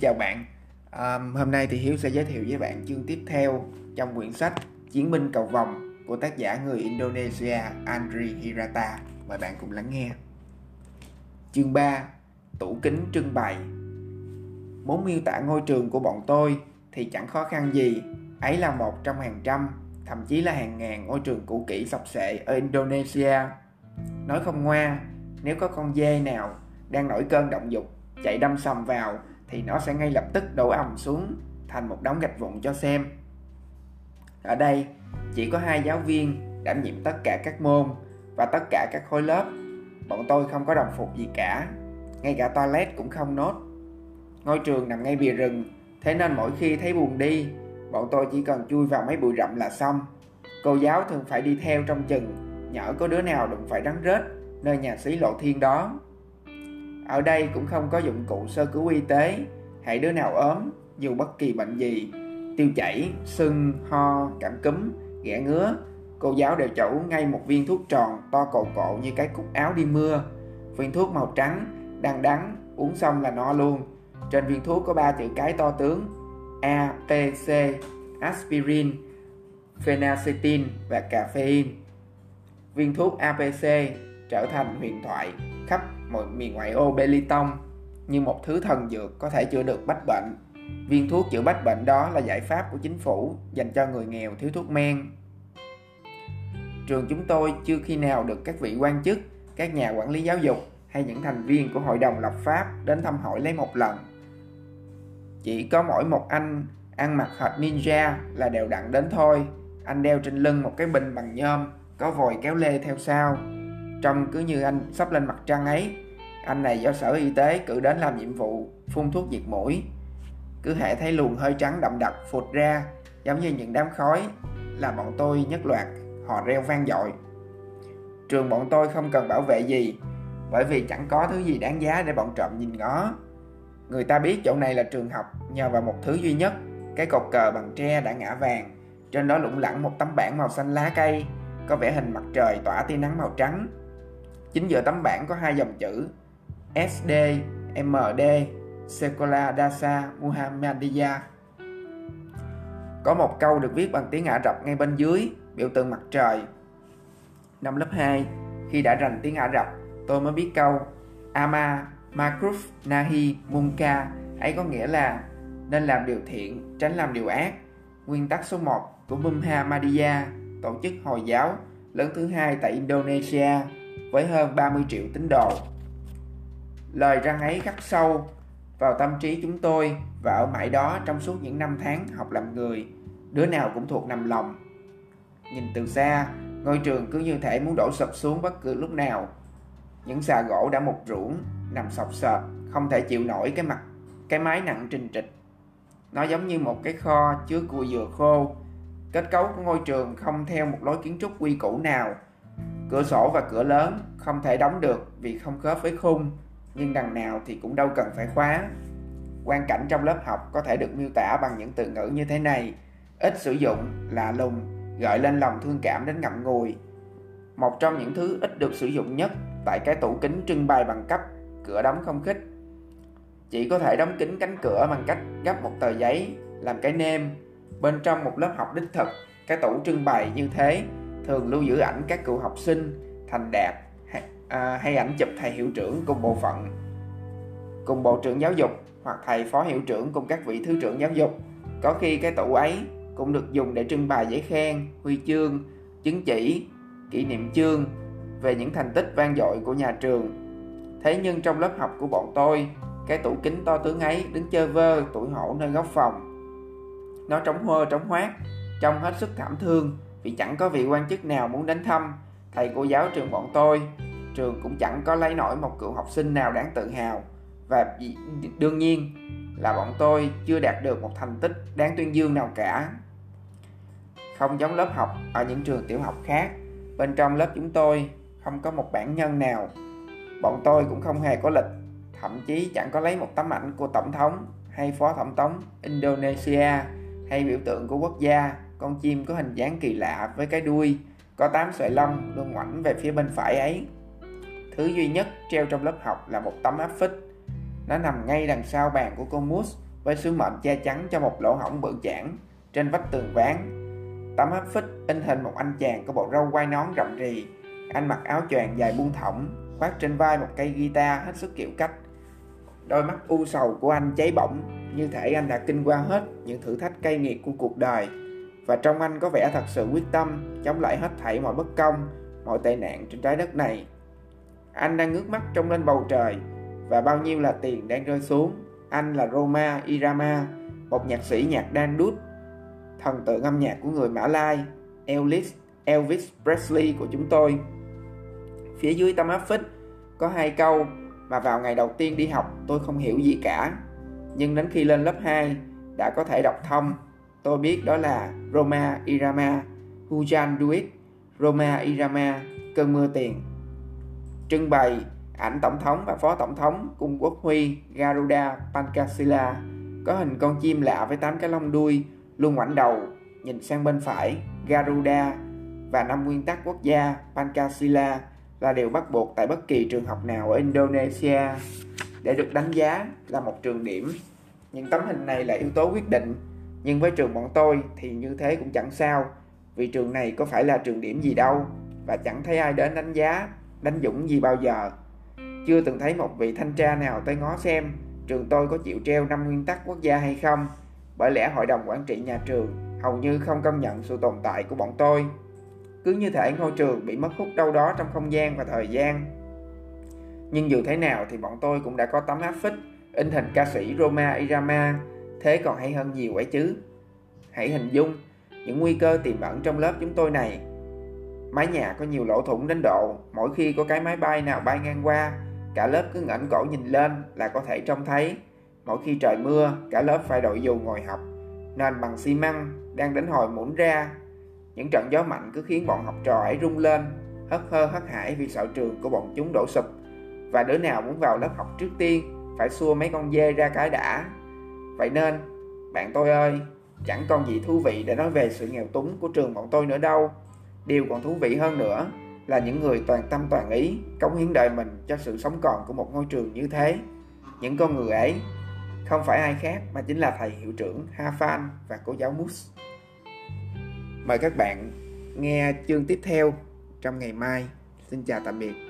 chào bạn. À, Hôm nay thì Hiếu sẽ giới thiệu với bạn chương tiếp theo trong quyển sách Chiến binh cầu vòng của tác giả người Indonesia Andri Hirata. Mời bạn cùng lắng nghe. Chương 3 Tủ kính trưng bày. Muốn miêu tả ngôi trường của bọn tôi thì chẳng khó khăn gì. Ấy là một trong hàng trăm, thậm chí là hàng ngàn ngôi trường cũ kỹ sập sệ ở Indonesia. Nói không ngoa, nếu có con dê nào đang nổi cơn động dục chạy đâm sầm vào thì nó sẽ ngay lập tức đổ ầm xuống thành một đống gạch vụn cho xem. Ở đây chỉ có hai giáo viên đảm nhiệm tất cả các môn và tất cả các khối lớp. Bọn tôi không có đồng phục gì cả, ngay cả toilet cũng không nốt. Ngôi trường nằm ngay bìa rừng, thế nên mỗi khi thấy buồn đi, bọn tôi chỉ cần chui vào mấy bụi rậm là xong. Cô giáo thường phải đi theo trong chừng, nhỡ có đứa nào đụng phải rắn rết nơi nhà sĩ lộ thiên đó. Ở đây cũng không có dụng cụ sơ cứu y tế, hãy đứa nào ốm, dù bất kỳ bệnh gì, tiêu chảy, sưng, ho, cảm cúm, ghẻ ngứa, cô giáo đều cho uống ngay một viên thuốc tròn to cồ cộ như cái cúc áo đi mưa. Viên thuốc màu trắng, đang đắng, uống xong là no luôn. Trên viên thuốc có ba chữ cái to tướng A, P, C, aspirin, phenacetin và caffeine. Viên thuốc APC trở thành huyền thoại khắp mọi miền ngoại ô Belitung như một thứ thần dược có thể chữa được bách bệnh. Viên thuốc chữa bách bệnh đó là giải pháp của chính phủ dành cho người nghèo thiếu thuốc men. Trường chúng tôi chưa khi nào được các vị quan chức, các nhà quản lý giáo dục hay những thành viên của hội đồng lập pháp đến thăm hỏi lấy một lần. Chỉ có mỗi một anh ăn mặc hệt ninja là đều đặn đến thôi. Anh đeo trên lưng một cái bình bằng nhôm, có vòi kéo lê theo sau Trông cứ như anh sắp lên mặt trăng ấy. Anh này do sở y tế cử đến làm nhiệm vụ, phun thuốc diệt mũi. Cứ hệ thấy luồng hơi trắng đậm đặc phụt ra, Giống như những đám khói, Là bọn tôi nhất loạt, Họ reo vang dội. Trường bọn tôi không cần bảo vệ gì, Bởi vì chẳng có thứ gì đáng giá để bọn trộm nhìn ngó. Người ta biết chỗ này là trường học, Nhờ vào một thứ duy nhất, Cái cột cờ bằng tre đã ngã vàng. Trên đó lủng lẳng một tấm bảng màu xanh lá cây, Có vẻ hình mặt trời tỏa tia nắng màu trắng. Chính giữa tấm bảng có hai dòng chữ SD, MD, Sekolah Dasa Muhammadiyah. Có một câu được viết bằng tiếng Ả Rập ngay bên dưới, biểu tượng mặt trời. Năm lớp 2, khi đã rành tiếng Ả Rập, tôi mới biết câu Ama Makruf Nahi Munka ấy có nghĩa là nên làm điều thiện, tránh làm điều ác. Nguyên tắc số 1 của Muhammadiyah, tổ chức Hồi giáo lớn thứ hai tại Indonesia với hơn 30 triệu tín đồ. Lời răng ấy khắc sâu vào tâm trí chúng tôi và ở mãi đó trong suốt những năm tháng học làm người, đứa nào cũng thuộc nằm lòng. Nhìn từ xa, ngôi trường cứ như thể muốn đổ sập xuống bất cứ lúc nào. Những xà gỗ đã mục ruỗng, nằm sọc sệt, không thể chịu nổi cái mặt, cái mái nặng trình trịch. Nó giống như một cái kho chứa cua dừa khô. Kết cấu của ngôi trường không theo một lối kiến trúc quy củ nào, Cửa sổ và cửa lớn không thể đóng được vì không khớp với khung, nhưng đằng nào thì cũng đâu cần phải khóa. Quan cảnh trong lớp học có thể được miêu tả bằng những từ ngữ như thế này, ít sử dụng, lạ lùng, gợi lên lòng thương cảm đến ngậm ngùi. Một trong những thứ ít được sử dụng nhất tại cái tủ kính trưng bày bằng cấp, cửa đóng không khích. Chỉ có thể đóng kín cánh cửa bằng cách gấp một tờ giấy, làm cái nêm. Bên trong một lớp học đích thực, cái tủ trưng bày như thế thường lưu giữ ảnh các cựu học sinh thành đạt hay, à, hay ảnh chụp thầy hiệu trưởng cùng bộ phận cùng bộ trưởng giáo dục hoặc thầy phó hiệu trưởng cùng các vị thứ trưởng giáo dục. Có khi cái tủ ấy cũng được dùng để trưng bày giấy khen huy chương chứng chỉ kỷ niệm chương về những thành tích vang dội của nhà trường. Thế nhưng trong lớp học của bọn tôi cái tủ kính to tướng ấy đứng chơi vơ tuổi hổ nơi góc phòng. Nó trống hơ trống hoác trông hết sức thảm thương vì chẳng có vị quan chức nào muốn đến thăm. Thầy cô giáo trường bọn tôi, trường cũng chẳng có lấy nổi một cựu học sinh nào đáng tự hào. Và đương nhiên là bọn tôi chưa đạt được một thành tích đáng tuyên dương nào cả. Không giống lớp học ở những trường tiểu học khác, bên trong lớp chúng tôi không có một bản nhân nào. Bọn tôi cũng không hề có lịch, thậm chí chẳng có lấy một tấm ảnh của tổng thống hay phó tổng thống Indonesia hay biểu tượng của quốc gia con chim có hình dáng kỳ lạ với cái đuôi có 8 sợi lông luôn ngoảnh về phía bên phải ấy. Thứ duy nhất treo trong lớp học là một tấm áp phích. Nó nằm ngay đằng sau bàn của cô Moose với sứ mệnh che chắn cho một lỗ hổng bự chảng trên vách tường ván. Tấm áp phích in hình một anh chàng có bộ râu quai nón rậm rì. Anh mặc áo choàng dài buông thõng, khoác trên vai một cây guitar hết sức kiểu cách. Đôi mắt u sầu của anh cháy bỏng, như thể anh đã kinh qua hết những thử thách cay nghiệt của cuộc đời. Và trong anh có vẻ thật sự quyết tâm chống lại hết thảy mọi bất công, mọi tệ nạn trên trái đất này. Anh đang ngước mắt trông lên bầu trời và bao nhiêu là tiền đang rơi xuống. Anh là Roma Irama, một nhạc sĩ nhạc đan đút, thần tượng âm nhạc của người Mã Lai, Elvis, Elvis Presley của chúng tôi. Phía dưới tấm áp phích có hai câu mà vào ngày đầu tiên đi học tôi không hiểu gì cả. Nhưng đến khi lên lớp 2 đã có thể đọc thông. Tôi biết đó là Roma Irama, Hujan Duit, Roma Irama, cơn mưa tiền. Trưng bày ảnh tổng thống và phó tổng thống cung quốc huy Garuda pancasila có hình con chim lạ với tám cái lông đuôi luôn ngoảnh đầu nhìn sang bên phải Garuda và năm nguyên tắc quốc gia pancasila là điều bắt buộc tại bất kỳ trường học nào ở Indonesia để được đánh giá là một trường điểm. Những tấm hình này là yếu tố quyết định, nhưng với trường bọn tôi thì như thế cũng chẳng sao, vì trường này có phải là trường điểm gì đâu và chẳng thấy ai đến đánh giá, đánh dũng gì bao giờ. Chưa từng thấy một vị thanh tra nào tới ngó xem trường tôi có chịu treo năm nguyên tắc quốc gia hay không, bởi lẽ hội đồng quản trị nhà trường hầu như không công nhận sự tồn tại của bọn tôi. Cứ như thể ngôi trường bị mất hút đâu đó trong không gian và thời gian. Nhưng dù thế nào thì bọn tôi cũng đã có tấm áp phích in hình ca sĩ Roma Irama, thế còn hay hơn nhiều ấy chứ. Hãy hình dung những nguy cơ tiềm ẩn trong lớp chúng tôi này. Mái nhà có nhiều lỗ thủng đến độ mỗi khi có cái máy bay nào bay ngang qua, cả lớp cứ ngẩng cổ nhìn lên là có thể trông thấy. Mỗi khi trời mưa, cả lớp phải đội dù ngồi học. Nền bằng xi măng đang đến hồi muỗng ra những trận gió mạnh cứ khiến bọn học trò ấy rung lên, hất hơ hất hải vì sợ trường của bọn chúng đổ sụp. Và đứa nào muốn vào lớp học trước tiên phải xua mấy con dê ra cái đã. Vậy nên, bạn tôi ơi, chẳng còn gì thú vị để nói về sự nghèo túng của trường bọn tôi nữa đâu. Điều còn thú vị hơn nữa là những người toàn tâm toàn ý cống hiến đời mình cho sự sống còn của một ngôi trường như thế. Những con người ấy không phải ai khác mà chính là thầy hiệu trưởng Hafan và cô giáo Mus. Mời các bạn nghe chương tiếp theo trong ngày mai. Xin chào tạm biệt.